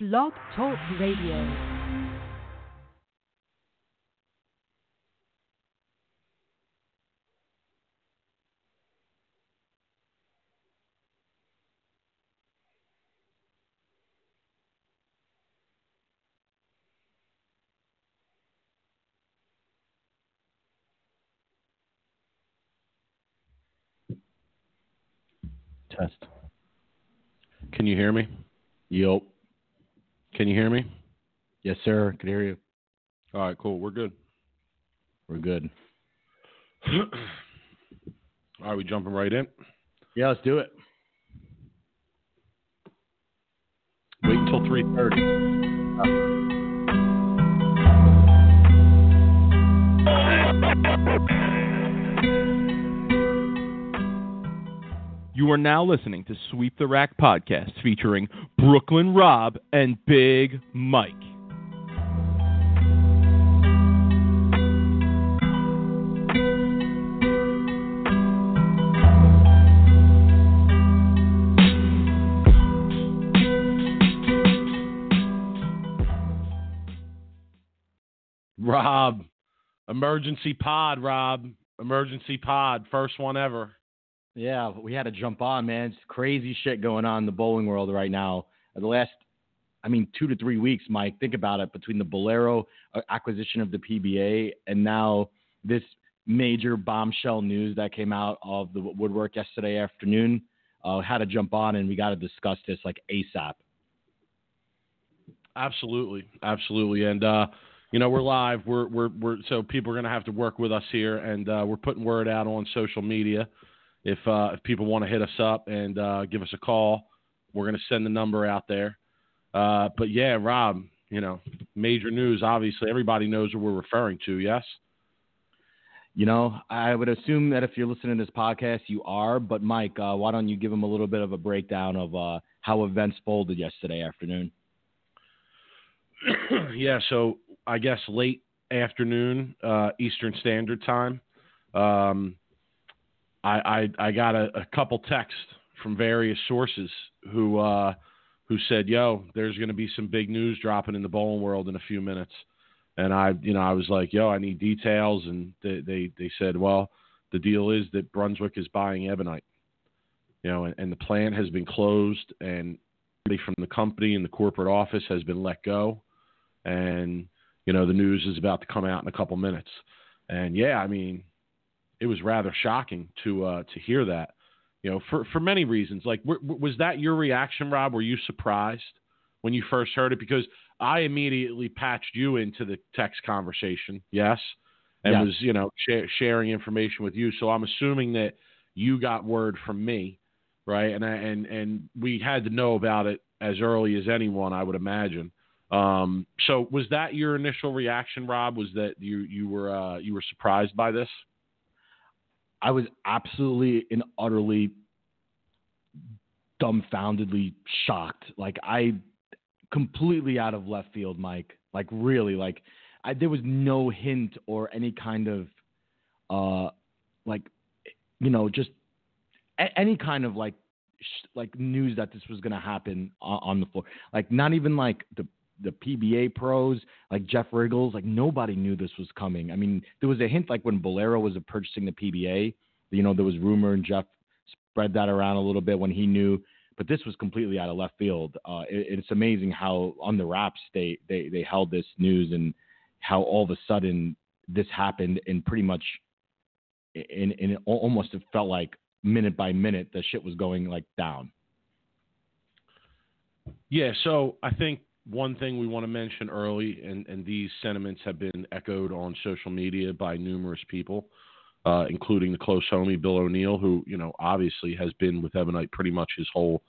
Blog Talk Radio. Test. Can you hear me? Yup. Can you hear me? Yes, sir. Can hear you. All right, cool. We're good. We're good. All right, we jumping right in. Yeah, let's do it. Wait until three thirty. You are now listening to Sweep the Rack podcast featuring Brooklyn Rob and Big Mike. Rob, emergency pod. Rob, emergency pod. First one ever. Yeah, we had to jump on, man. It's crazy shit going on in the bowling world right now. The last, I mean, two to three weeks, Mike. Think about it. Between the Bowlero uh, acquisition of the PBA and now this major bombshell news that came out of the woodwork yesterday afternoon, uh, had to jump on and we got to discuss this like ASAP. Absolutely, absolutely, and uh, you know we're live. We're we're we're so people are gonna have to work with us here, and uh, we're putting word out on social media. If uh, if people want to hit us up and uh, give us a call, we're gonna send the number out there. Uh, but yeah, Rob, you know, major news. Obviously, everybody knows what we're referring to. Yes. You know, I would assume that if you're listening to this podcast, you are. But Mike, uh, why don't you give them a little bit of a breakdown of uh, how events folded yesterday afternoon? yeah, so I guess late afternoon uh, Eastern Standard Time. Um, I, I I got a, a couple texts from various sources who uh, who said, "Yo, there's going to be some big news dropping in the bowling world in a few minutes." And I, you know, I was like, "Yo, I need details." And they they, they said, "Well, the deal is that Brunswick is buying Ebonite." You know, and, and the plant has been closed, and from the company and the corporate office has been let go and you know the news is about to come out in a couple minutes. And yeah, I mean, it was rather shocking to uh, to hear that. You know, for for many reasons. Like, w- was that your reaction, Rob? Were you surprised when you first heard it? Because I immediately patched you into the text conversation. Yes, and Yes. was you know sh- sharing information with you. So I'm assuming that you got word from me, right? And I, and and we had to know about it as early as anyone, I would imagine. Um, so was that your initial reaction, Rob? Was that you you were uh, you were surprised by this? I was absolutely and utterly dumbfoundedly shocked. Like I completely out of left field, Mike. Like really, like I, there was no hint or any kind of uh like you know just a- any kind of like sh- like news that this was going to happen on, on the floor. Like not even like the the PBA pros, like Jeff Richgels, like nobody knew this was coming. I mean, there was a hint like when Bowlero was purchasing the PBA, you know, there was rumor and Jeff spread that around a little bit when he knew, but this was completely out of left field. Uh, it, it's amazing how on the wraps they, they, they held this news and how all of a sudden this happened and pretty much in, in almost it felt like minute by minute the shit was going like down. Yeah. So I think one thing we want to mention early, and and these sentiments have been echoed on social media by numerous people, uh, including the close homie Bill O'Neill, who you know obviously has been with Ebonite pretty much his whole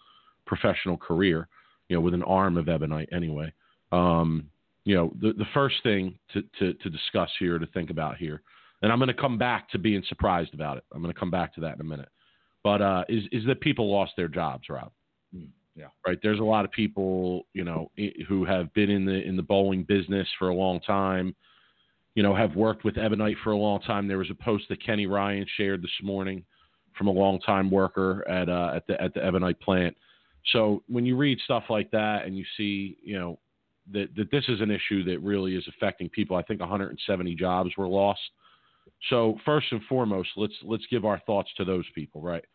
professional career, you know, with an arm of Ebonite anyway. Um, you know, the the first thing to, to to discuss here, to think about here, and I'm going to come back to being surprised about it. I'm going to come back to that in a minute. But uh, is is that people lost their jobs, Rob? Yeah. Right. There's a lot of people, you know, who have been in the in the bowling business for a long time. You know, have worked with Ebonite for a long time. There was a post that Kenny Ryan shared this morning from a longtime worker at uh, at the at the Ebonite plant, So when you read stuff like that and you see, you know, that that this is an issue that really is affecting people. I think 170 jobs were lost. So first and foremost, let's let's give our thoughts to those people, right?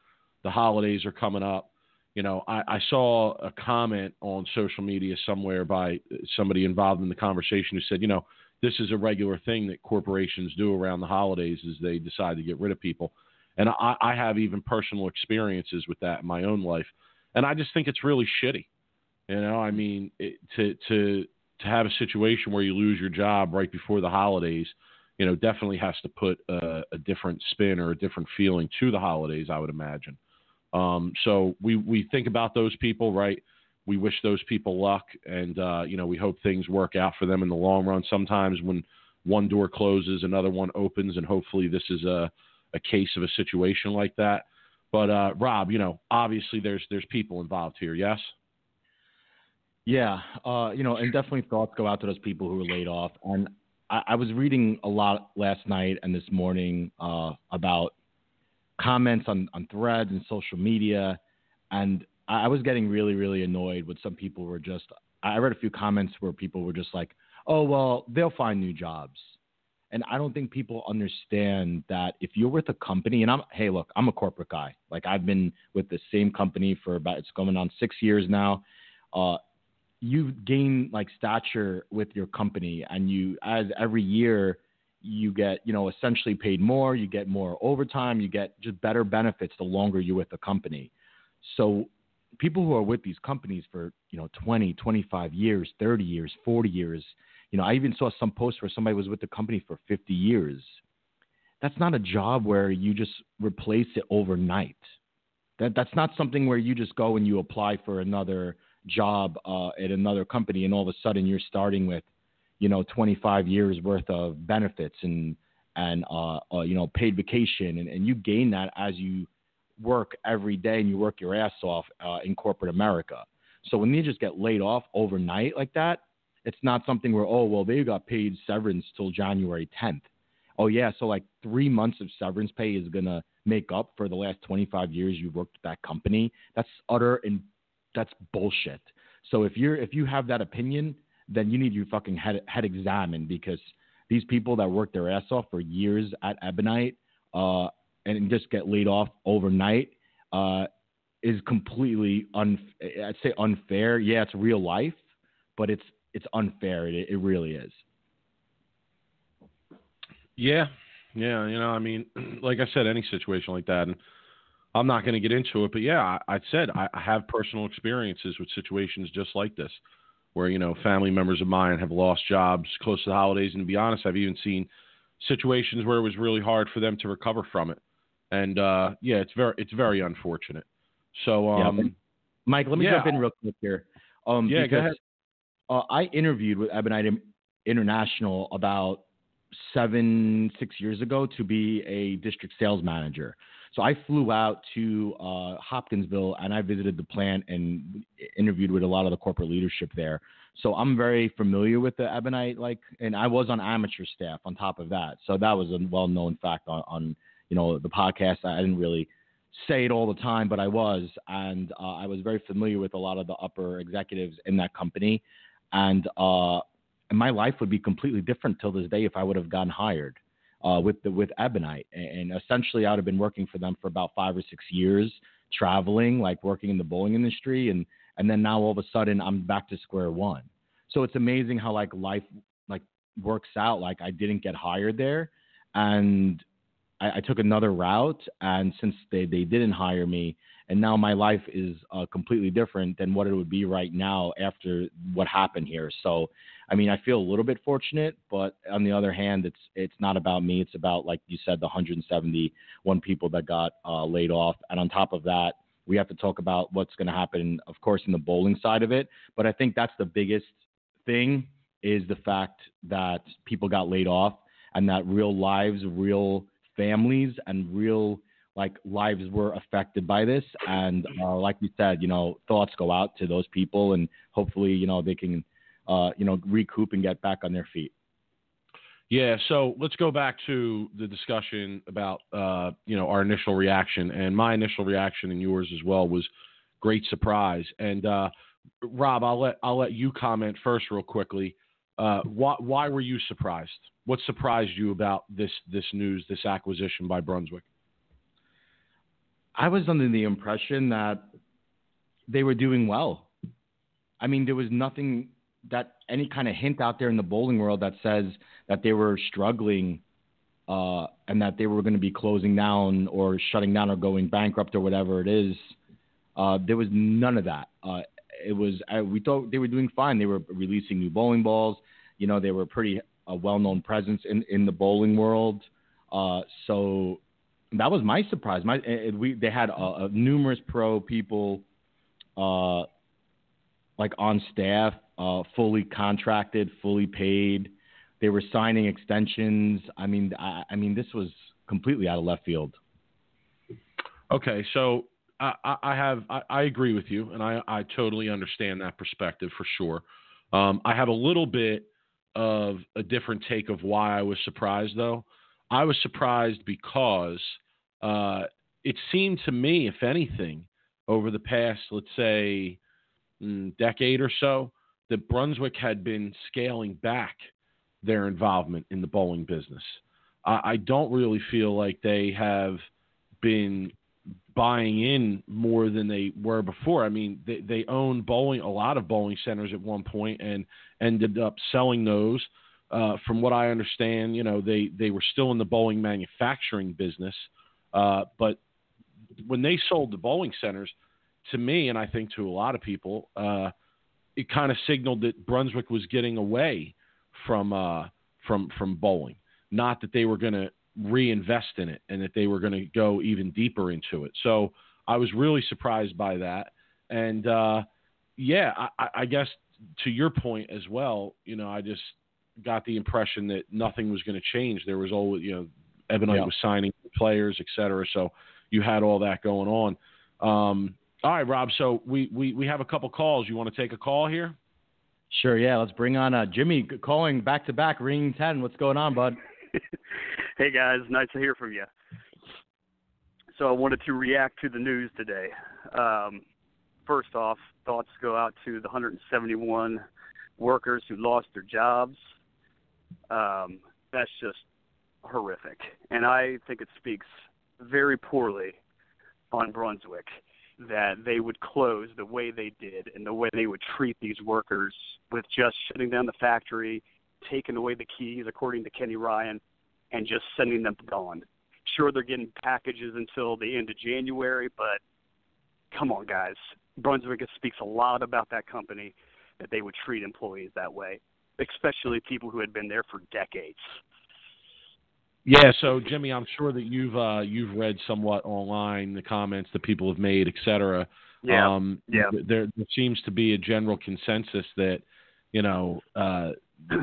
The holidays are coming up. You know, I, I saw a comment on social media somewhere by somebody involved in the conversation who said, you know, this is a regular thing that corporations do around the holidays is they decide to get rid of people. And I, I have even personal experiences with that in my own life. And I just think it's really shitty. You know, I mean, it, to to to have a situation where you lose your job right before the holidays, you know, definitely has to put a, a different spin or a different feeling to the holidays. I would imagine. Um, so we we think about those people, right? We wish those people luck, and uh, you know, we hope things work out for them in the long run. Sometimes when one door closes, another one opens, and hopefully this is a a case of a situation like that. But uh, Rob, you know, obviously there's there's people involved here. Yes. Yeah, uh, you know, and definitely thoughts go out to those people who were laid off. And I, I was reading a lot last night and this morning uh, about comments on, on threads and social media, and I, I was getting really, really annoyed with some people were just. I read a few comments where people were just like, "Oh well, they'll find new jobs," and I don't think people understand that if you're with a company, and I'm, hey, look, I'm a corporate guy. Like I've been with the same company for about it's going on six years now. Uh, you gain like stature with your company and you as every year you get you know essentially paid more you get more overtime you get just better benefits the longer you're with the company. So people who are with these companies for you know 20 25 years 30 years 40 years you know i even saw some posts where somebody was with the company for 50 years. That's not a job where you just replace it overnight. That that's not something where you just go and you apply for another job uh, at another company, and all of a sudden you're starting with, you know, 25 years worth of benefits and and uh, uh, you know paid vacation, and, and you gain that as you work every day and you work your ass off uh, in corporate America. So when you just get laid off overnight like that, it's not something where oh well they got paid severance till January 10th. Oh yeah, so like three months of severance pay is gonna make up for the last 25 years you've worked at that company. That's utter and that's bullshit. So if you're if you have that opinion, then you need your fucking head head examined because these people that work their ass off for years at Ebonite uh, and just get laid off overnight uh, is completely un I'd say unfair. Yeah, it's real life, but it's it's unfair. It, it really is. Yeah, yeah. You know, I mean, like I said, any situation like that, and I'm not going to get into it, but yeah, I, I said I, I have personal experiences with situations just like this, where you know family members of mine have lost jobs close to the holidays, and to be honest, I've even seen situations where it was really hard for them to recover from it, and uh, yeah, it's very it's very unfortunate. So, um, yeah, Mike, let me yeah. jump in real quick here. Um, yeah, because, go ahead. Uh, I interviewed with Ebonite International about seven six years ago to be a district sales manager. So I flew out to uh, Hopkinsville and I visited the plant and interviewed with a lot of the corporate leadership there. So I'm very familiar with the Ebonite, like, and I was on amateur staff on top of that. So that was a well-known fact on, on you know, the podcast. I didn't really say it all the time, but I was, and uh, I was very familiar with a lot of the upper executives in that company, and uh, and my life would be completely different till this day if I would have gotten hired uh, with the, with Ebonite, and essentially I'd have been working for them for about five or six years, traveling, like working in the bowling industry, and and then now all of a sudden I'm back to square one. So it's amazing how like life like works out. Like I didn't get hired there, and I, I took another route, and since they they didn't hire me, and now my life is uh, completely different than what it would be right now after what happened here. So I mean, I feel a little bit fortunate, but on the other hand, it's it's not about me. It's about like you said, the 171 people that got uh, laid off, and on top of that, we have to talk about what's going to happen, of course, in the bowling side of it. But I think that's the biggest thing is the fact that people got laid off and that real lives, real families, and real like lives were affected by this. And uh, like you said, you know, thoughts go out to those people, and hopefully, you know, they can uh, you know, recoup and get back on their feet. Yeah, so let's go back to the discussion about uh, you know our initial reaction, and my initial reaction and yours as well was great surprise. And uh, Rob, I'll let I'll let you comment first, real quickly. Uh, why why were you surprised? What surprised you about this this news, this acquisition by Brunswick? I was under the impression that they were doing well. I mean, there was nothing that any kind of hint out there in the bowling world that says that they were struggling uh, and that they were going to be closing down or shutting down or going bankrupt or whatever it is. Uh, there was none of that. Uh, it was uh, we thought they were doing fine. They were releasing new bowling balls. You know, they were pretty a well-known presence in in the bowling world. Uh, so that was my surprise. My it, we they had numerous pro people uh, like on staff, uh, fully contracted, fully paid. They were signing extensions. I mean, I, I mean, this was completely out of left field. Okay, so I, I have I, I, agree with you, and I, I totally understand that perspective for sure. Um, I have a little bit of a different take of why I was surprised, though. I was surprised because uh, it seemed to me, if anything, over the past, let's say, mm, decade or so, that Brunswick had been scaling back their involvement in the bowling business. I, I don't really feel like they have been buying in more than they were before. I mean, they, they owned bowling a lot of bowling centers at one point and ended up selling those. Uh, from what I understand, you know, they they were still in the bowling manufacturing business, uh, but when they sold the bowling centers, to me, and I think to a lot of people, uh, it kind of signaled that Brunswick was getting away from uh, from from bowling. Not that they were going to reinvest in it and that they were going to go even deeper into it. So I was really surprised by that. And uh, yeah, I, I guess to your point as well, you know, I just got the impression that nothing was going to change. There was always, you know, Ebonite yeah. was signing players, et cetera. So you had all that going on. Um, all right, Rob. So we, we, we have a couple calls. You want to take a call here? Sure. Yeah. Let's bring on uh, Jimmy calling back to back, ringing 10. What's going on, bud? hey, guys. Nice to hear from you. So I wanted to react to the news today. Um, first off, thoughts go out to the 171 workers who lost their jobs. Um, that's just horrific. And I think it speaks very poorly on Brunswick that they would close the way they did and the way they would treat these workers with just shutting down the factory, taking away the keys, according to Kenny Ryan, and just sending them gone. Sure, they're getting packages until the end of January, but come on, guys. Brunswick speaks a lot about that company that they would treat employees that way, especially people who had been there for decades. Yeah, so Jimmy, I'm sure that you've uh, you've read somewhat online the comments that people have made, et cetera. Yeah. Um, yeah. There, there seems to be a general consensus that, you know, uh,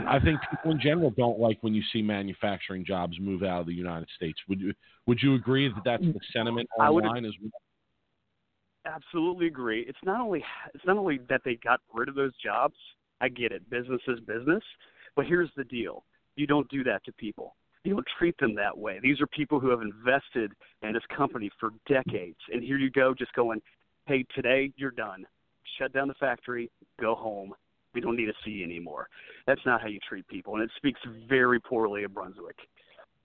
I think people in general don't like when you see manufacturing jobs move out of the United States. Would you Would you agree that that's the sentiment online as well? Absolutely agree. It's not only it's not only that they got rid of those jobs. I get it. Business is business. But here's the deal: you don't do that to people you don't treat them that way. These are people who have invested in this company for decades, and here you go, just going, "Hey, today you're done. Shut down the factory. Go home. We don't need to see you anymore." That's not how you treat people, and it speaks very poorly of Brunswick.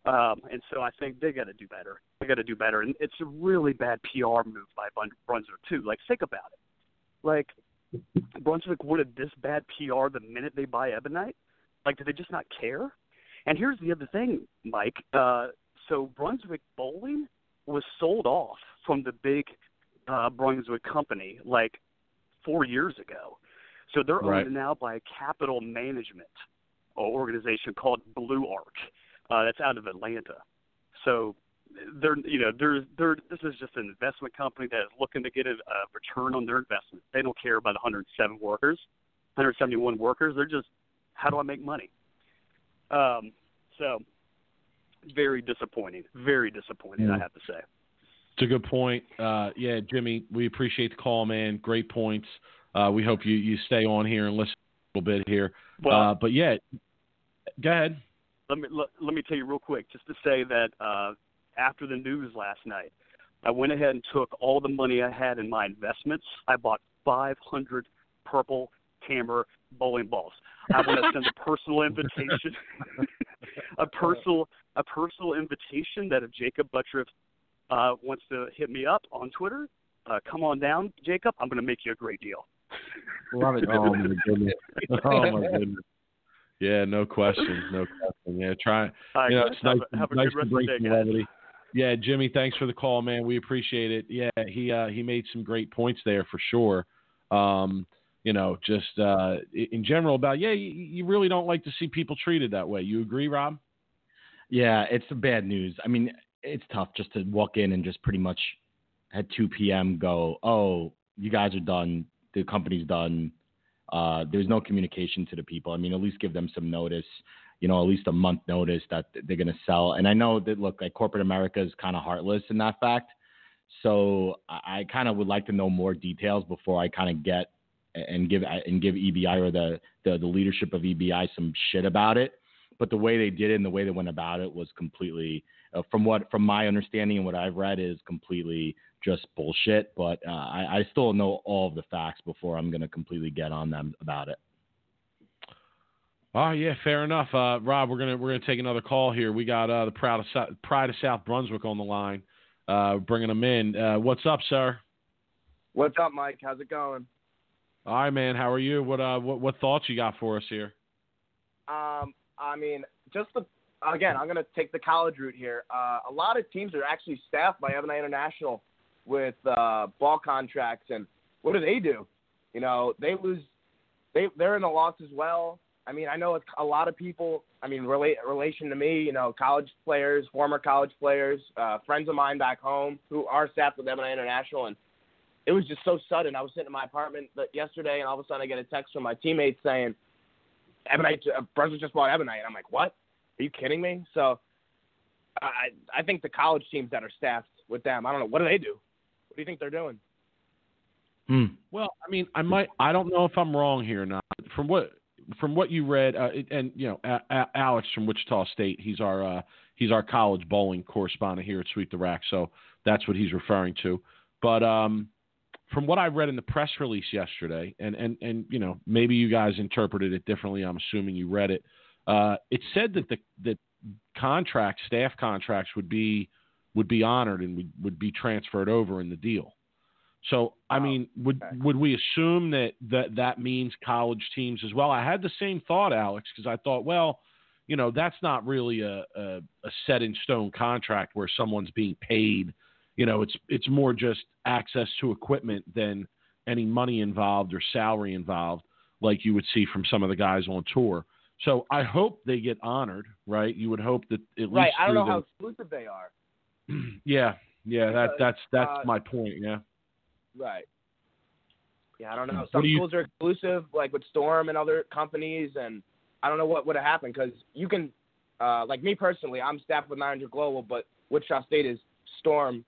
Um, and so I think they got to do better. They got to do better, and it's a really bad PR move by Brunswick too. Like, think about it. Like, Brunswick wanted this bad PR the minute they buy Ebonite. Like, did they just not care? And here's the other thing, Mike. Uh, so Brunswick Bowling was sold off from the big uh, Brunswick company like four years ago. So they're right. owned now by a capital management organization called BlueArc. Uh, that's out of Atlanta. So they're you know they're they're this is just an investment company that is looking to get a, a return on their investment. They don't care about the 107 workers, 171 workers. They're just how do I make money? Um, so very disappointing. Very disappointing, I have to say. It's a good point. Uh, yeah, Jimmy, we appreciate the call, man. Great points. Uh, we hope you, you stay on here and listen a little bit here. Well, uh, but yeah, go ahead. Let me let, let, me tell you real quick, just to say that uh, after the news last night, I went ahead and took all the money I had in my investments. I bought 500 purple hammer bowling balls. I want to send a personal invitation, a personal a personal invitation that if Jacob Butturff uh, wants to hit me up on Twitter, uh, come on down, Jacob. I'm going to make you a great deal. Love it. Oh my goodness. Oh my goodness. Yeah, no question, no question. Yeah, try. All right, you know, guys, it's nice, have a, have a nice good to rest of bring the day, some guys. levity. Yeah, Jimmy, thanks for the call, man. We appreciate it. Yeah, he uh, he made some great points there for sure. Um, you know, just uh, in general about yeah, you, you really don't like to see people treated that way. You agree, Rob? Yeah, it's the bad news. I mean, it's tough just to walk in and just pretty much at 2 p.m. go, oh, you guys are done. The company's done. Uh, there's no communication to the people. I mean, at least give them some notice. You know, at least a month notice that they're going to sell. And I know that look, like corporate America is kind of heartless in that fact. So I, I kind of would like to know more details before I kind of get and give and give EBI or the, the the leadership of EBI some shit about it. But the way they did it and the way they went about it was completely, uh, from what from my understanding and what I've read, is completely just bullshit. But uh, I, I still know all of the facts before I'm going to completely get on them about it. Oh yeah, fair enough. Uh, Rob, we're gonna we're gonna take another call here. We got uh, the Proud of South, Pride of South Brunswick on the line, uh, bringing them in. Uh, what's up, sir? What's up, Mike? How's it going? All right, man. How are you? What uh what, what thoughts you got for us here? Um, I mean, just the again, I'm gonna take the college route here. Uh, a lot of teams are actually staffed by Ebonite International with uh, ball contracts, and what do they do? You know, they lose. They they're in a loss as well. I mean, I know a lot of people. I mean, relate relation to me, you know, college players, former college players, uh, friends of mine back home who are staffed with Ebonite International, and it was just so sudden. I was sitting in my apartment yesterday, and all of a sudden I get a text from my teammates saying, "Ebonite, uh, Brunswick just bought Ebonite." And I'm like, "What? Are you kidding me?" So, I I think the college teams that are staffed with them, I don't know, what do they do? What do you think they're doing? Hmm. Well, I mean, I might. I don't know if I'm wrong here or not. From what from what you read, uh, and you know, a- a- Alex from Wichita State, he's our uh, he's our college bowling correspondent here at Sweep the Rack, so that's what he's referring to. But um, from what I read in the press release yesterday, and and and you know, maybe you guys interpreted it differently. I'm assuming you read it. Uh, it said that the that contracts, staff contracts, would be would be honored and would, would be transferred over in the deal. So, I mean, would okay. would we assume that, that that means college teams as well? I had the same thought, Alex, because I thought, well, you know, that's not really a, a, a set in stone contract where someone's being paid. You know, it's it's more just access to equipment than any money involved or salary involved, like you would see from some of the guys on tour. So I hope they get honored, right? You would hope that at least Right. I don't know how exclusive they are. yeah, yeah, that that's that's uh, my point. Yeah. Right. Yeah, I don't know. Some do you- schools are exclusive, like with Storm and other companies, and I don't know what would have happened because you can, uh, like me personally, I'm staffed with 900 Global, but Wichita State is Storm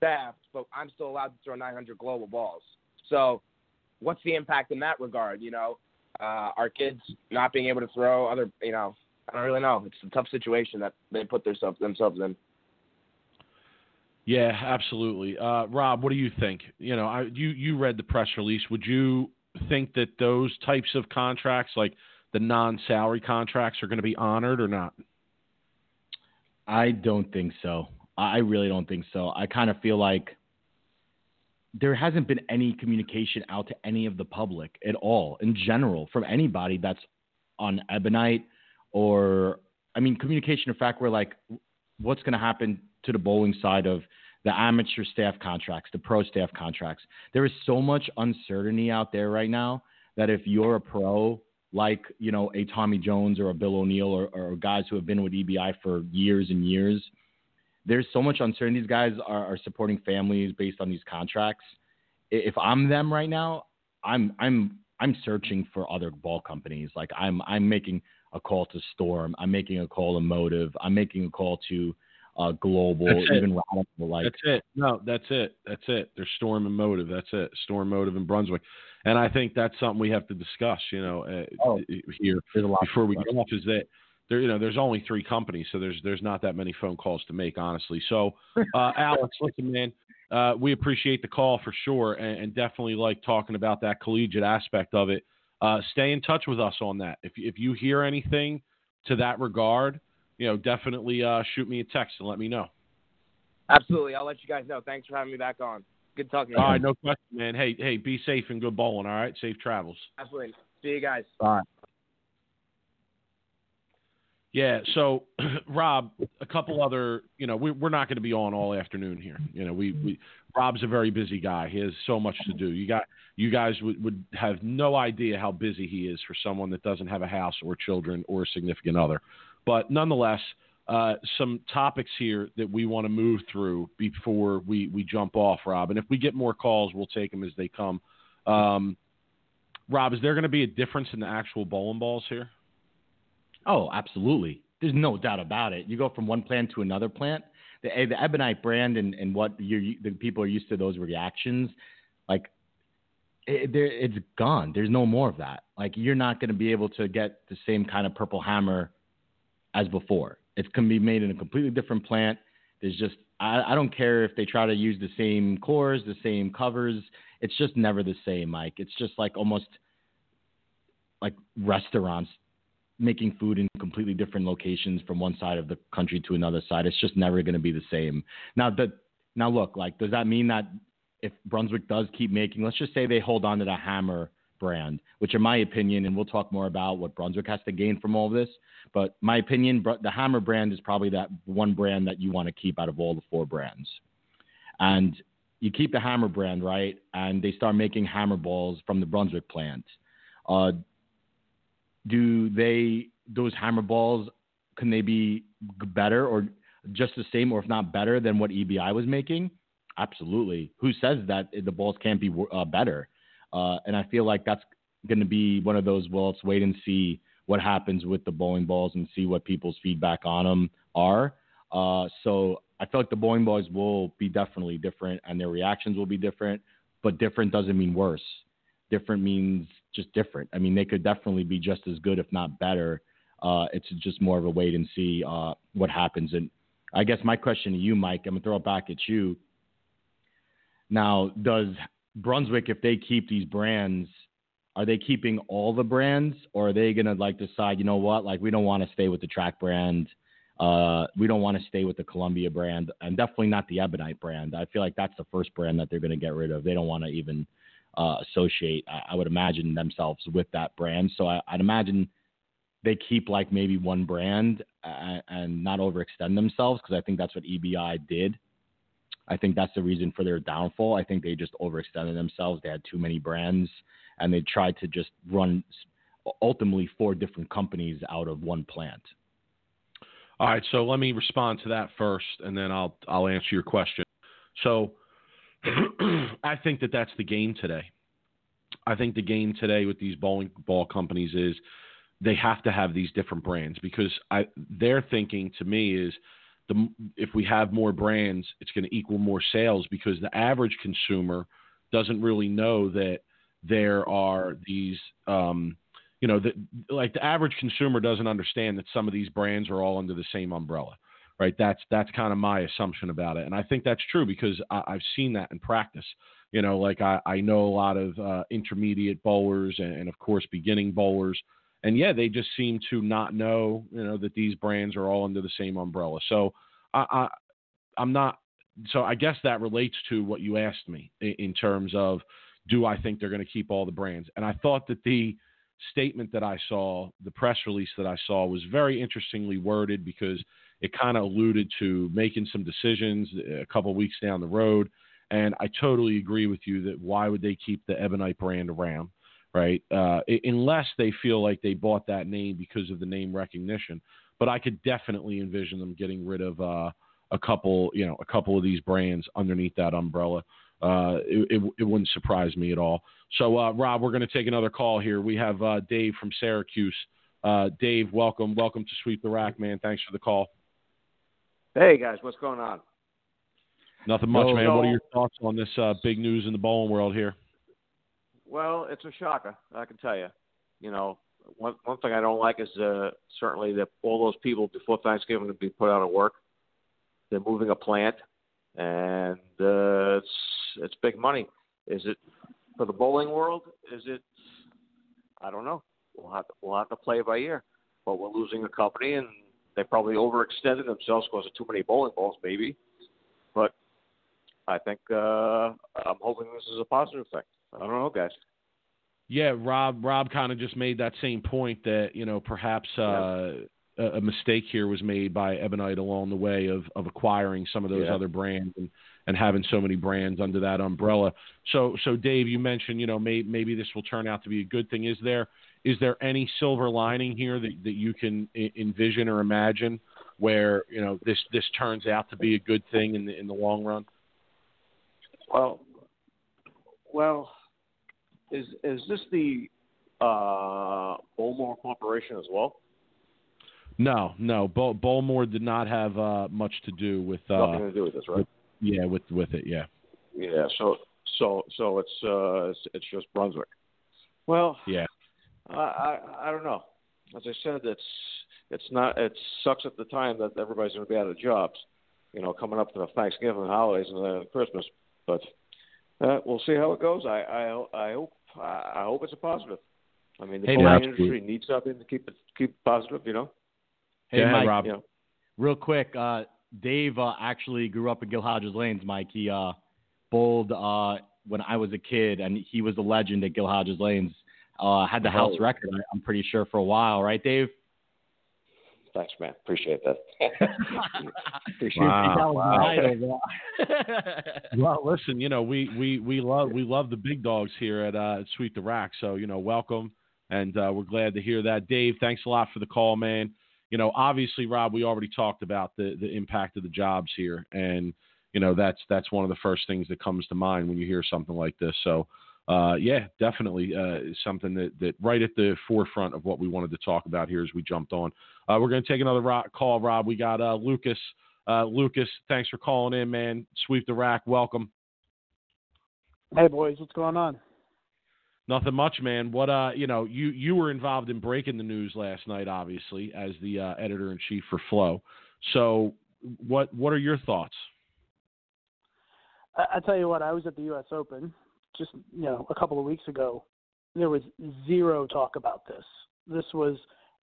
staffed, but I'm still allowed to throw 900 Global balls. So, what's the impact in that regard? You know, uh, our kids not being able to throw other, you know, I don't really know. It's a tough situation that they put themselves themselves in. Yeah, absolutely. Uh, Rob, what do you think? You know, I, you you read the press release. Would you think that those types of contracts, like the non-salary contracts, are going to be honored or not? I don't think so. I really don't think so. I kind of feel like there hasn't been any communication out to any of the public at all, in general, from anybody that's on Ebonite or, I mean, communication of fact, where like, what's going to happen to the bowling side of the amateur staff contracts, the pro staff contracts. There is so much uncertainty out there right now that if you're a pro, like you know a Tommy Jones or a Bill O'Neill or, or guys who have been with EBI for years and years, there's so much uncertainty. These guys are, are supporting families based on these contracts. If I'm them right now, I'm I'm I'm searching for other ball companies. Like I'm I'm making a call to Storm. I'm making a call to Motive. I'm making a call to uh, Global, That's it. even Radical. Like that's it. No, that's it. That's it. There's Storm and Motive. That's it. Storm, Motive, and Brunswick. And I think that's something we have to discuss. You know, uh, Oh. here before we get off is that there, you know, there's only three companies, so there's there's not that many phone calls to make, honestly. So, uh, Alex, listen, man, uh, we appreciate the call for sure, and, and, definitely like talking about that collegiate aspect of it. Uh, stay in touch with us on that. If if you hear anything to that regard, you know, definitely uh, shoot me a text and let me know. Absolutely, I'll let you guys know. Thanks for having me back on. Good talking. All right, no question, man. Hey, hey, be safe and good bowling. All right, safe travels. Absolutely. See you guys. Bye. Yeah. So, Rob, a couple other, you know, we, we're not going to be on all afternoon here. You know, we, we Rob's a very busy guy. He has so much to do. You got, you guys would, would have no idea how busy he is for someone that doesn't have a house or children or a significant other. But nonetheless, uh, some topics here that we want to move through before we, we jump off, Rob. And if we get more calls, we'll take them as they come. Um, Rob, is there going to be a difference in the actual bowling balls here? Oh, absolutely. There's no doubt about it. You go from one plant to another plant. The, eh, the Ebonite brand and, and what you the people are used to those reactions, like it, it's gone. There's no more of that. Like you're not going to be able to get the same kind of purple hammer as before. It's going to be made in a completely different plant. There's just I, I don't care if they try to use the same cores, the same covers. It's just never the same, Mike. It's just like almost like restaurants making food in completely different locations from one side of the country to another side. It's just never going to be the same. Now, the, now look, like, does that mean that if Brunswick does keep making, let's just say they hold on to the Hammer brand, which in my opinion, and we'll talk more about what Brunswick has to gain from all this, but my opinion, the Hammer brand is probably that one brand that you want to keep out of all the four brands. And you keep the Hammer brand, right? And they start making Hammer balls from the Brunswick plant. Uh, do they those hammer balls can they be better or just the same or if not better than what EBI was making? Absolutely. Who says that the balls can't be uh, better? Uh, and I feel like that's going to be one of those. Well, let's wait and see what happens with the bowling balls and see what people's feedback on them are. Uh, so I feel like the bowling balls will be definitely different and their reactions will be different, but different doesn't mean worse. Different means just different. I mean, they could definitely be just as good, if not better. Uh, it's just more of a wait and see uh, what happens. And I guess my question to you, Mike, I'm gonna throw it back at you. Now, does Brunswick, if they keep these brands, are they keeping all the brands, or are they gonna like decide, you know what, like we don't want to stay with the track brand, uh, we don't want to stay with the Columbia brand, and definitely not the Ebonite brand. I feel like that's the first brand that they're gonna get rid of. They don't want to even uh, associate, I, I, would imagine, themselves with that brand. So I, would imagine they keep like maybe one brand and, and not overextend themselves because I think that's what EBI did. I think that's the reason for their downfall. I think they just overextended themselves. They had too many brands and they tried to just run ultimately four different companies out of one plant. All right, so let me respond to that first, and then I'll I'll answer your question. So I think that that's the game today. I think the game today with these bowling ball companies is they have to have these different brands because I, their thinking to me is the if we have more brands, it's going to equal more sales because the average consumer doesn't really know that there are these um, you know, the, like the average consumer doesn't understand that some of these brands are all under the same umbrella right? That's that's kind of my assumption about it, and I think that's true because I, have seen that in practice. You know, like I, I know a lot of uh, intermediate bowlers and, and, of course beginning bowlers, and yeah, they just seem to not know, you know, that these brands are all under the same umbrella. So I, I I'm not. So I guess that relates to what you asked me in, in terms of do I think they're going to keep all the brands? And I thought that the statement that I saw, the press release that I saw, was very interestingly worded because it kind of alluded to making some decisions a couple weeks down the road. And I totally agree with you that why would they keep the Ebonite brand around, right? Uh, unless they feel like they bought that name because of the name recognition. But I could definitely envision them getting rid of uh, a couple, you know, a couple of these brands underneath that umbrella. Uh, it, it, it, wouldn't surprise me at all. So, uh, Rob, we're going to take another call here. We have uh, Dave from Syracuse. Uh, Dave, welcome, welcome to Sweep the Rack, man. Thanks for the call. Hey guys, what's going on? Nothing much, man. what are your thoughts on this uh, big news in the bowling world here? Well, it's a shocker. I can tell you. You know, one one thing I don't like is uh, certainly that all those people before Thanksgiving to be put out of work. They're moving a plant. and uh, it's it's big money. Is it for the bowling world? Is it? I don't know. We'll have to we'll have to play it by ear. But we're losing a company, and they probably overextended themselves because of too many bowling balls, maybe. But I think uh, I'm hoping this is a positive thing. I don't know, guys. Yeah, Rob. Rob kind of just made that same point that you know perhaps uh, a, a mistake here was made by Ebonite along the way of of acquiring some of those Yeah. other brands and and having so many brands under that umbrella. So so Dave, you mentioned you know may, maybe this will turn out to be a good thing. Is there is there any silver lining here that that you can I- envision or imagine where you know this this turns out to be a good thing in the in the long run? Well, well, is is this the uh, Bowlmore Corporation as well? No, no. Bol- Bowlmore did not have uh, much to do with uh, Nothing to do with this, right? yeah with with it. Yeah. Yeah. So so so it's uh it's, it's just Brunswick. Well, Yeah. I, I I don't know. As I said, it's it's not it sucks at the time that everybody's going to be out of jobs. You know, coming up to the Thanksgiving holidays and uh, Christmas. But uh, we'll see how it goes. I I I hope I I hope it's a positive. I mean, the Hey, bowling Mike. industry needs something to keep it keep it positive. You know. Hey, Go ahead, Mike, Rob. You know. real quick, uh, Dave uh, actually grew up in Gil Hodges Lanes, Mike. He uh, bowled uh, when I was a kid, and he was a legend at Gil Hodges Lanes. Uh, had the house record, I- I'm pretty sure, for a while, right, Dave? Thanks, man. Appreciate that. Appreciate Wow. Wow. Well, listen, you know, we, we, we love we love the big dogs here at uh, Sweep the Rack. So you know, welcome, and uh, we're glad to hear that. Dave, thanks a lot for the call, man. You know, obviously, Rob, we already talked about the the impact of the jobs here, and you know that's that's one of the first things that comes to mind when you hear something like this. So. Uh, yeah, definitely uh, something that, that right at the forefront of what we wanted to talk about here as we jumped on. Uh, we're going to take another ro- call, Rob. We got uh, Lucas. Uh, Lucas, thanks for calling in, man. Sweep the rack. Welcome. Hey boys, what's going on? Nothing much, man. What uh, you know, you you were involved in breaking the news last night, obviously, as the uh, editor in chief for Flow. So, what what are your thoughts? I, I tell you what, I was at the U.S. Open just you know a couple of weeks ago. There was zero talk about this. This was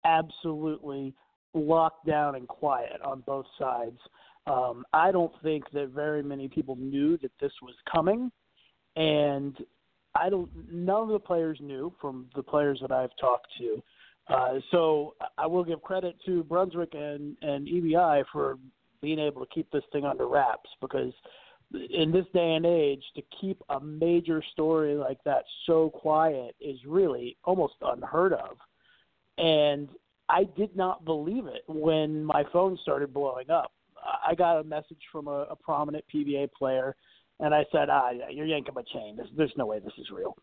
absolutely locked down and quiet on both sides. Um, I don't think that very many people knew that this was coming, and I don't. None of the players knew from the players that I've talked to. Uh, so I will give credit to Brunswick and and EBI for being able to keep this thing under wraps because in this day and age to keep a major story like that so quiet is really almost unheard of. And I did not believe it when my phone started blowing up. I got a message from a, a prominent PBA player, and I said, "Ah, yeah, you're yanking my chain. There's, there's no way this is real."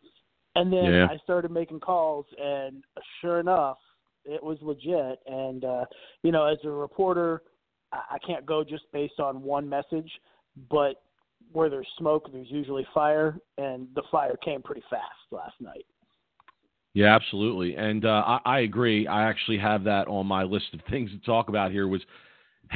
And then Yeah. I started making calls, and sure enough, it was legit. And uh, you know, as a reporter, I I can't go just based on one message, but where there's smoke, there's usually fire, and the fire came pretty fast last night. Yeah, absolutely, and uh, I, I agree. I actually have that on my list of things to talk about here. Was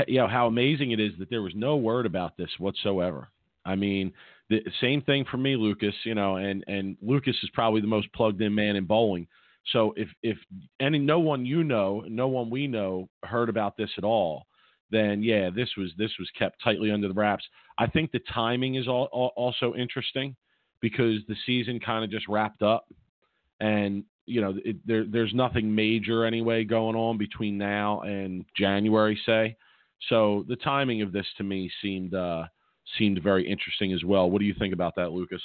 you know how amazing it is that there was no word about this whatsoever. I mean, the same thing for me, Lucas. You know, and and Lucas is probably the most plugged in man in bowling. So if if any no one you know, no one we know heard about this at all, then yeah, this was this was kept tightly under the wraps. I think the timing is all, all, also interesting because the season kind of just wrapped up and you know it, there there's nothing major anyway going on between now and January say so the timing of this to me seemed uh seemed very interesting as well what do you think about that Lucas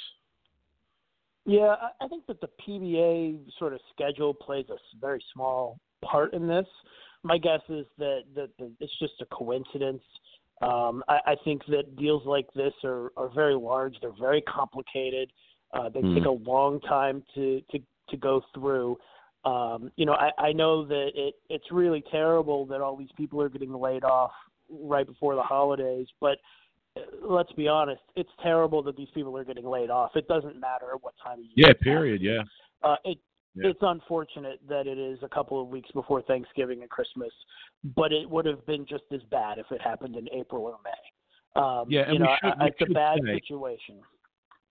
Yeah, I- I think that the PBA sort of schedule plays a very small part in this. My guess is that that, that it's just a coincidence. Um, I, I think that deals like this are, are very large. They're very complicated. Uh, they Hmm. take a long time to to, to go through. Um, you know, I, I know that it, it's really terrible that all these people are getting laid off right before the holidays, but uh, let's be honest, it's terrible that these people are getting laid off. It doesn't matter what time of year. yeah period yeah. Uh, it Yeah. it's unfortunate that it is a couple of weeks before Thanksgiving and Christmas, but it would have been just as bad if it happened in April or May. Um, Yeah, and you we know, should- it's a bad say- situation.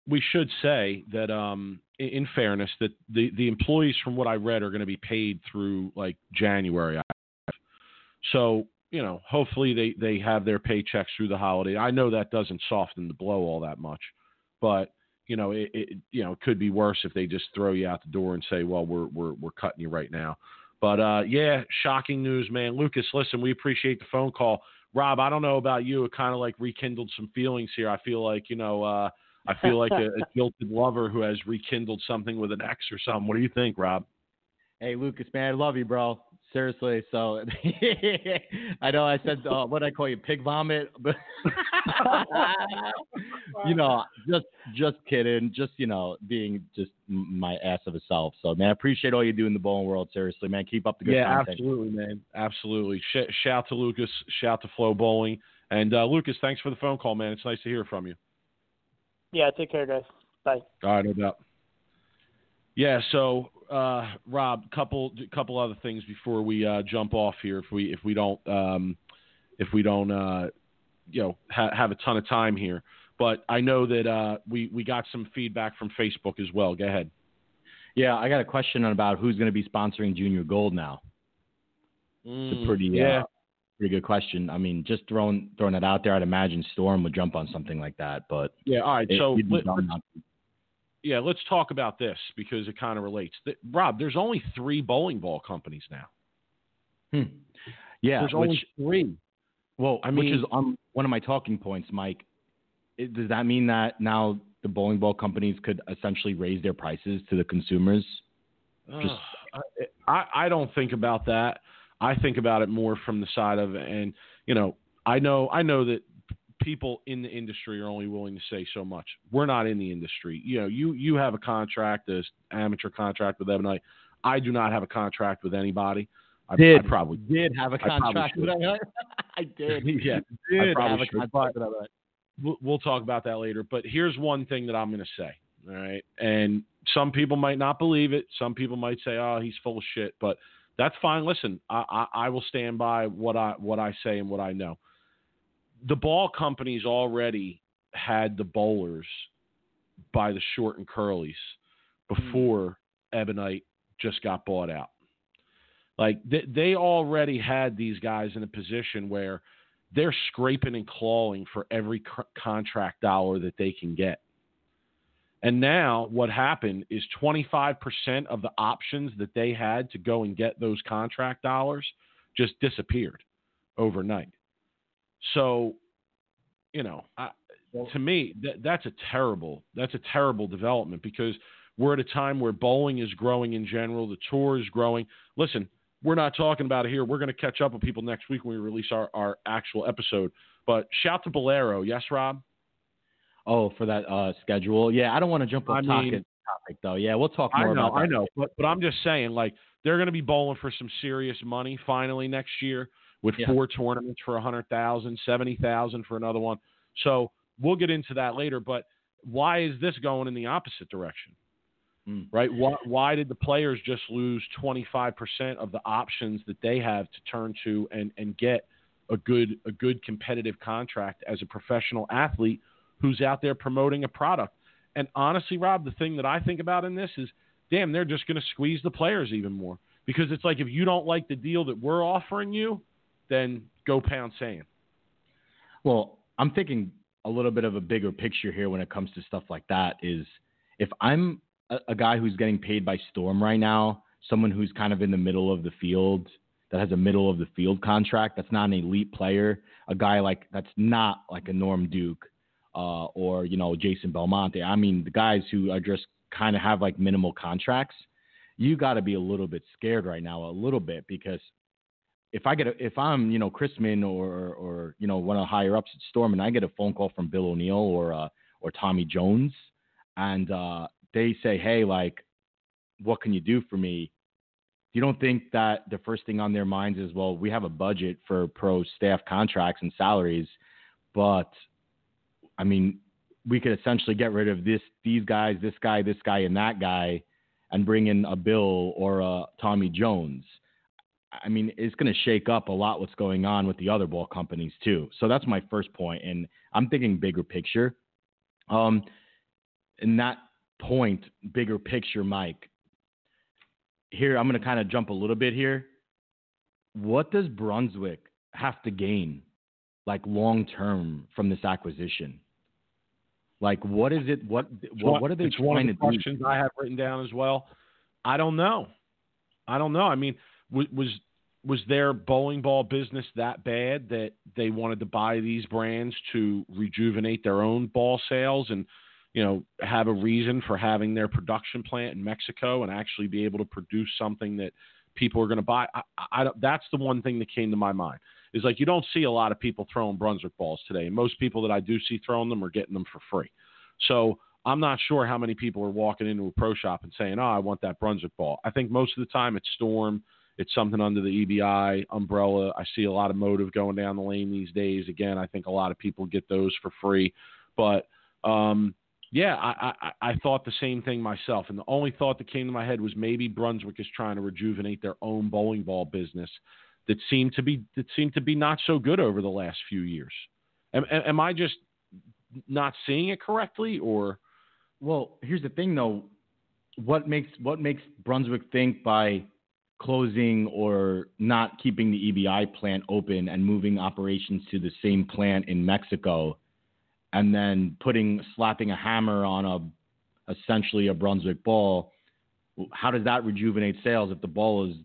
we should say that um, in, in fairness that the, the employees from what I read are going to be paid through like January. So, you know, hopefully they, they have their paychecks through the holiday. I know that doesn't soften the blow all that much, but you know, it, it you know, could be worse if they just throw you out the door and say, well, we're, we're, we're cutting you right now. But uh, yeah, shocking news, man. Lucas, listen, we appreciate the phone call. Rob, I don't know about you. It kind of like rekindled some feelings here. I feel like, you know, uh, I feel like a, a jilted lover who has rekindled something with an ex or something. What do you think, Rob? Hey, Lucas, man, I love you, bro. Seriously. So I know I said uh, what I call you, pig vomit, but you know, just just kidding, just you know, being just my ass of a self. So man, I appreciate all you do in the bowling world. Seriously, man, keep up the good yeah, content. absolutely, man. Absolutely. Sh- shout to Lucas. Shout to FloBowling. And uh, Lucas, thanks for the phone call, man. It's nice to hear from you. Yeah, take care, guys. Bye. All right, no doubt. Yeah, so uh, Rob, couple couple other things before we uh, jump off here. If we if we don't um, if we don't uh, you know ha- have a ton of time here, but I know that uh, we we got some feedback from Facebook as well. Go ahead. Yeah, I got a question about who's going to be sponsoring Junior Gold now. It's a pretty Mm, yeah. uh, pretty good question. I mean, just throwing throwing it out there, I'd imagine Storm would jump on something like that, but yeah. All right. it- So yeah, let's talk about this because it kind of relates. Th- Rob, there's only three bowling ball companies now. Hmm. Yeah, there's which, only three. Well, I mean, which is on one of my talking points, Mike. It, does that mean that now the bowling ball companies could essentially raise their prices to the consumers? Just- Ugh, I, I don't think about that. I think about it more from the side of, and you know, I know I know that people in the industry are only willing to say so much. We're not in the industry. You know, you you have a contract, this amateur contract with Ebonite. I do not have a contract with anybody. I, Did. I probably Did have a contract with? I did. yeah. Did probably have a should, contract with that. we'll, we'll talk about that later. But here's one thing that I'm going to say. All right. And some people might not believe it. Some people might say, oh, he's full of shit. But that's fine. Listen, I, I, I will stand by what I, what I say and what I know. The ball companies already had the bowlers by the short and curlies before Ebonite just got bought out. Like they, they already had these guys in a position where they're scraping and clawing for every contract dollar that they can get. And now what happened is 25% of the options that they had to go and get those contract dollars just disappeared overnight. So, you know, I, to me, that, that's a terrible, that's a terrible development because we're at a time where bowling is growing in general, the tour is growing. Listen, we're not talking about it here. We're going to catch up with people next week when we release our, our actual episode. But shout to Bowlero. Yes, Rob? Oh, for that uh, schedule. Yeah, I don't want to jump on I topic, mean- topic though. Yeah, we'll talk more. I know, about that. I know. But, but I'm just saying, like, they're going to be bowling for some serious money finally next year with Yeah. four tournaments for 100000 70000 for another one. So we'll get into that later. But why is this going in the opposite direction? Hmm. right? Why, why did the players just lose 25% of the options that they have to turn to and, and get a good a good competitive contract as a professional athlete who's out there promoting a product? And honestly, Rob, the thing that I think about in this is, damn, they're just going to squeeze the players even more because it's like if you don't like the deal that we're offering you, then go pound sand. Well, I'm thinking a little bit of a bigger picture here when it comes to stuff like that is if I'm a, a guy who's getting paid by Storm right now, someone who's kind of in the middle of the field that has a middle of the field contract, that's not an elite player, a guy like that's not like a Norm Duke uh, or you know Jason Belmonte. I mean, the guys who are just kind of have like minimal contracts. You got to be a little bit scared right now, a little bit, because if I get a, if I'm you know Chrisman or or you know one of the higher ups at Storm and I get a phone call from Bill O'Neill or uh, or Tommy Jones and uh, they say hey like what can you do for me? You don't think that the first thing on their minds is well we have a budget for pro staff contracts and salaries but I mean we could essentially get rid of this these guys this guy this guy and that guy and bring in a Bill or a Tommy Jones I mean, it's going to shake up a lot what's going on with the other ball companies too. So that's my first point, and I'm thinking bigger picture. Um, in that point, bigger picture, Mike. Here, I'm going to kind of jump a little bit here. What does Brunswick have to gain, like long term, from this acquisition? Like, what is it? What what, what are they it's trying one of the to questions do? I have written down as well. I don't know. I don't know. I mean, was was their bowling ball business that bad that they wanted to buy these brands to rejuvenate their own ball sales and you know have a reason for having their production plant in Mexico and actually be able to produce something that people are going to buy? I, I, that's the one thing that came to my mind. Is like you don't see a lot of people throwing Brunswick balls today, and most people that I do see throwing them are getting them for free. So I'm not sure how many people are walking into a pro shop and saying, "Oh, I want that Brunswick ball." I think most of the time it's Storm, it's something under the EBI umbrella. I see a lot of motive going down the lane these days. Again, I think a lot of people get those for free, but um, yeah, I, I I thought the same thing myself, and the only thought that came to my head was maybe Brunswick is trying to rejuvenate their own bowling ball business that seemed to be that seemed to be not so good over the last few years. Am, am I just not seeing it correctly, or Well, here's the thing though. What makes what makes Brunswick think by closing or not keeping the EBI plant open and moving operations to the same plant in Mexico and then putting slapping a hammer on a essentially a Brunswick ball, how does that rejuvenate sales if the ball is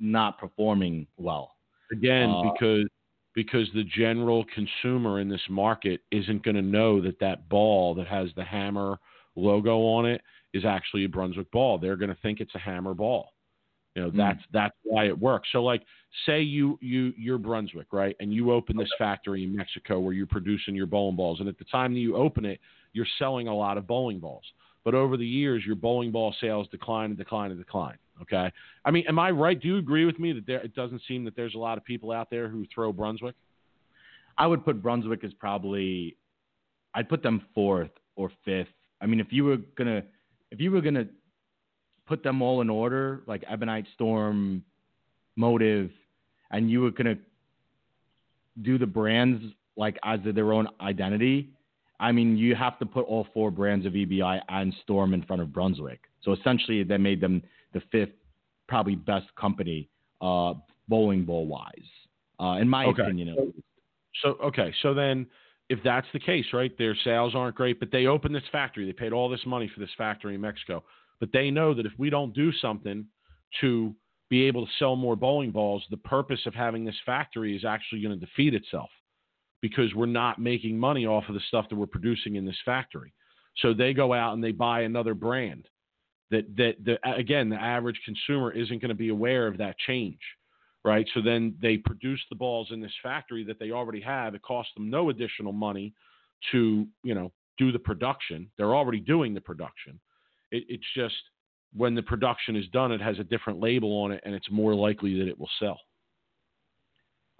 not performing well? again Uh, because because the general consumer in this market isn't going to know that that ball that has the hammer logo on it is actually a Brunswick ball. They're going to think it's a hammer ball. You know, Hmm. that's that's why it works. So like say you you you're Brunswick, right? And you open this factory in Mexico where you're producing your bowling balls and at the time that you open it, you're selling a lot of bowling balls. But over the years your bowling ball sales decline and decline and decline. Okay. I mean, am I right? Do you agree with me that there it doesn't seem that there's a lot of people out there who throw Brunswick? I would put Brunswick as probably I'd put them fourth or fifth. I mean, if you were gonna if you were gonna put them all in order, like Ebonite Storm, Motive, and you were gonna do the brands like as their own identity, I mean, you have to put all four brands of EBI and Storm in front of Brunswick. So essentially, that made them the fifth, probably best company, uh, bowling ball wise, uh, in my Okay. opinion. At least. So okay, so then if that's the case, right? Their sales aren't great, but they opened this factory. They paid all this money for this factory in Mexico. But they know that if we don't do something to be able to sell more bowling balls, the purpose of having this factory is actually going to defeat itself because we're not making money off of the stuff that we're producing in this factory. So they go out and they buy another brand that that the again the average consumer isn't going to be aware of that change right? So then they produce the balls in this factory that they already have. It costs them no additional money to, you know, do the production. They're already doing the production. It, it's just when the production is done, it has a different label on it, and it's more likely that it will sell.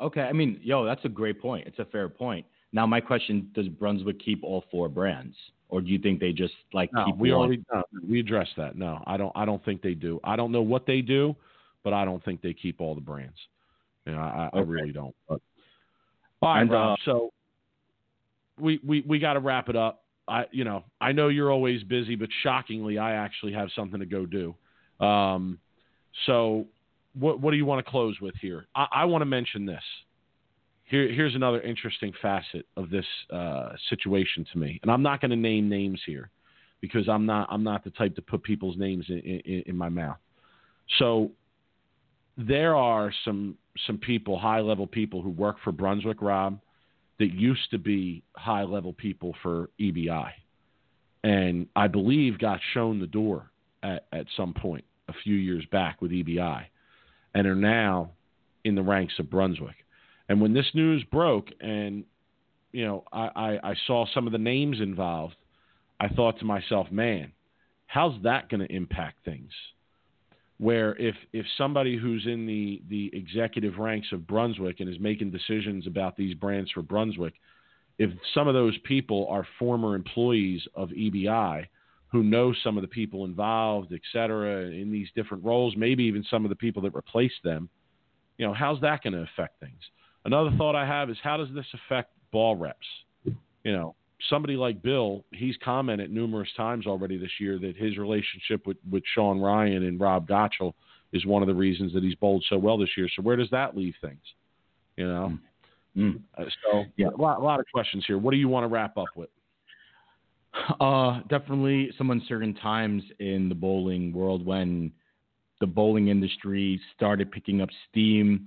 Okay, I mean, yo, that's a great point. It's a fair point. Now, my question: Does Brunswick keep all four brands, or do you think they just like No, keep we one? already no, we addressed that. No, I don't. I don't think they do. I don't know what they do, but I don't think they keep all the brands. You know, I, I Okay. really don't. But all right, And, Rob. uh, so we we we got to wrap it up. I you know I know you're always busy, but shockingly, I actually have something to go do. Um, so what what do you want to close with here? I, I want to mention this. Here, here's another interesting facet of this uh, situation to me, and I'm not going to name names here because I'm not I'm not the type to put people's names in, in, in my mouth. So there are some some people, high level people who work for Brunswick, Rob, that used to be high level people for EBI, and I believe got shown the door at, at some point a few years back with EBI, and are now in the ranks of Brunswick. And when this news broke, and you know, I, I, I saw some of the names involved, I thought to myself, man, how's that going to impact things? Where if if somebody who's in the the executive ranks of Brunswick and is making decisions about these brands for Brunswick, if some of those people are former employees of EBI who know some of the people involved, et cetera, in these different roles, maybe even some of the people that replaced them, You know, how's that going to affect things? Another thought I have is how does this affect ball reps? You know, somebody like Bill, he's commented numerous times already this year that his relationship with, with Sean Ryan and Rob Gottschall is one of the reasons that he's bowled so well this year. So where does that leave things? You know, Mm. uh, so yeah, a lot, a lot of questions here. What do you want to wrap up with? Uh, definitely some uncertain times in the bowling world when the bowling industry started picking up steam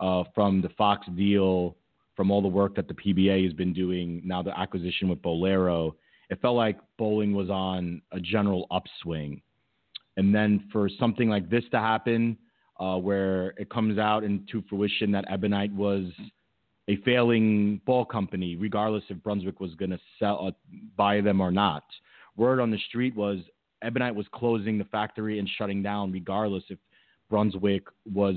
uh, from the Fox deal, from all the work that the PBA has been doing, now the acquisition with Bowlero. It felt like bowling was on a general upswing. And then for something like this to happen, uh, where it comes out into fruition that Ebonite was a failing ball company, regardless if Brunswick was going to sell uh, buy them or not. Word on the street was Ebonite was closing the factory and shutting down, regardless if Brunswick was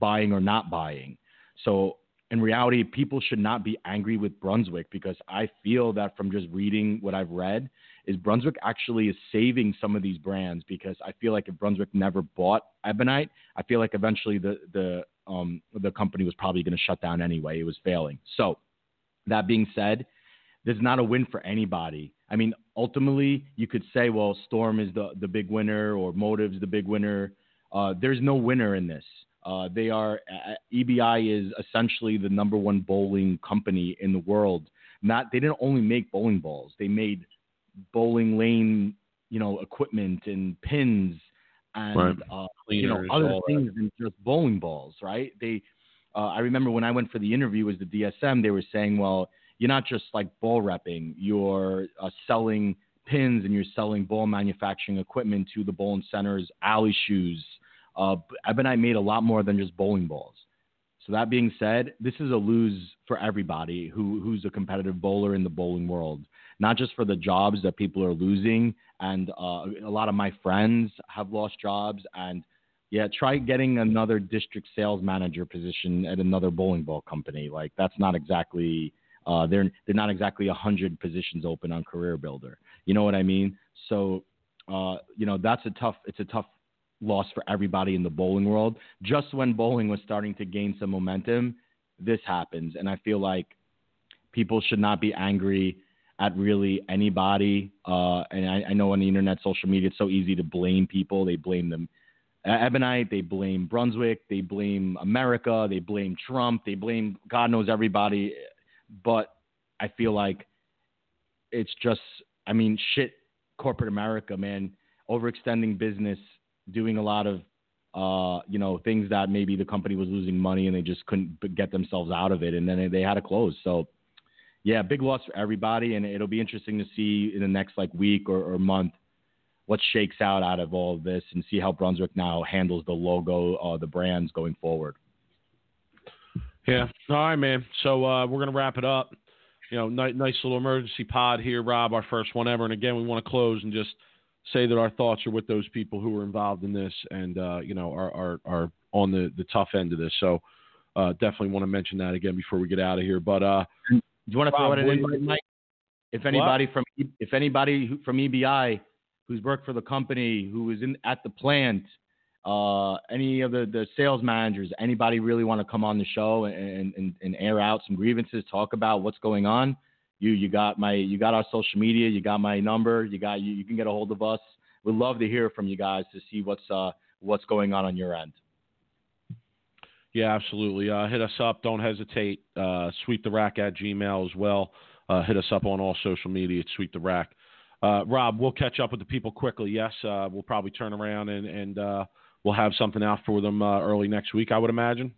buying or not buying. So in reality, people should not be angry with Brunswick because I feel that from just reading what I've read, is Brunswick actually is saving some of these brands because I feel like if Brunswick never bought Ebonite, I feel like eventually the the um, the company was probably going to shut down anyway. It was failing. So that being said, this is not a win for anybody. I mean, ultimately, you could say, well, Storm is the the big winner or Motive's the big winner. Uh, there's no winner in this. Uh, they are uh, EBI is essentially the number one bowling company in the world. Not they didn't only make bowling balls; they made bowling lane, you know, equipment and pins and Right. uh, you know other all that. things than just bowling balls, right? They, uh, I remember when I went for the interview as the DSM, they were saying, well, you're not just like ball repping, you're uh, selling pins and you're selling ball manufacturing equipment to the bowling centers, alley shoes. Uh, Ebonite made a lot more than just bowling balls. So that being said, this is a lose for everybody who who's a competitive bowler in the bowling world. Not just for the jobs that people are losing, and uh, a lot of my friends have lost jobs. And yeah, try getting another district sales manager position at another bowling ball company. Like that's not exactly uh, they're they're not exactly hundred positions open on Career Builder. You know what I mean? So uh, you know that's a tough it's a tough loss for everybody in the bowling world. Just when bowling was starting to gain some momentum, this happens, and I feel like people should not be angry at really anybody. Uh, and I, I know on the internet, social media, it's so easy to blame people. They blame them. Ebonite, they blame Brunswick, they blame America, they blame Trump, they blame God knows everybody. But I feel like it's just, I mean, shit, corporate America, man, overextending business, doing a lot of, uh, you know, things that maybe the company was losing money and they just couldn't get themselves out of it, and then they, had to close. So, yeah, big loss for everybody, and it'll be interesting to see in the next like week or, or month what shakes out out of all of this, and see how Brunswick now handles the logo, uh, the brands going forward. Yeah. All right, man. So uh, we're gonna wrap it up. You know, ni- nice little emergency pod here, Rob. Our first one ever. And again, we want to close and just say that our thoughts are with those people who were involved in this, and uh, you know, are are are on the the tough end of this. So uh, definitely want to mention that again before we get out of here. But uh, Do you want to throw it what in, do you- Mike? If anybody from if anybody who, from EBI who's worked for the company who is in at the plant, uh, any of the, the sales managers, anybody really want to come on the show and, and, and air out some grievances, talk about what's going on? You you got my you got our social media, you got my number, you got you, you can get a hold of us. We'd love to hear from you guys to see what's uh what's going on on your end. Yeah, absolutely. Uh, hit us up. Don't hesitate. Uh, sweep the rack at Gmail as well. Uh, hit us up on all social media. Sweep the rack. Uh, Rob, we'll catch up with the people quickly. Yes, uh, we'll probably turn around and, and uh, we'll have something out for them uh, early next week, I would imagine.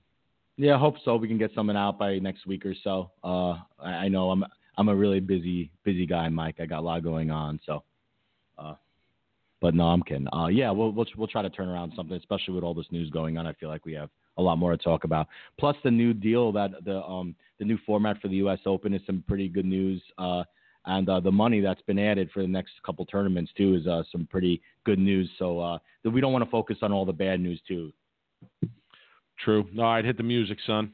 Yeah, I hope so. We can get something out by next week or so. Uh, I, I know I'm I'm a really busy busy guy, Mike. I got a lot going on, so. Uh, but no, I'm kidding. Uh, yeah, we'll, we'll we'll try to turn around something, especially with all this news going on. I feel like we have a lot more to talk about. Plus, the new deal that the um the new format for the U.S. Open is some pretty good news. Uh, and uh, the money that's been added for the next couple tournaments too is uh, some pretty good news. So uh, we don't want to focus on all the bad news too. True. All right, hit the music, son.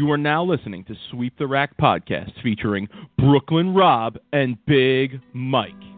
You are now listening to Sweep the Rack podcast featuring Brooklyn Rob and Big Mike.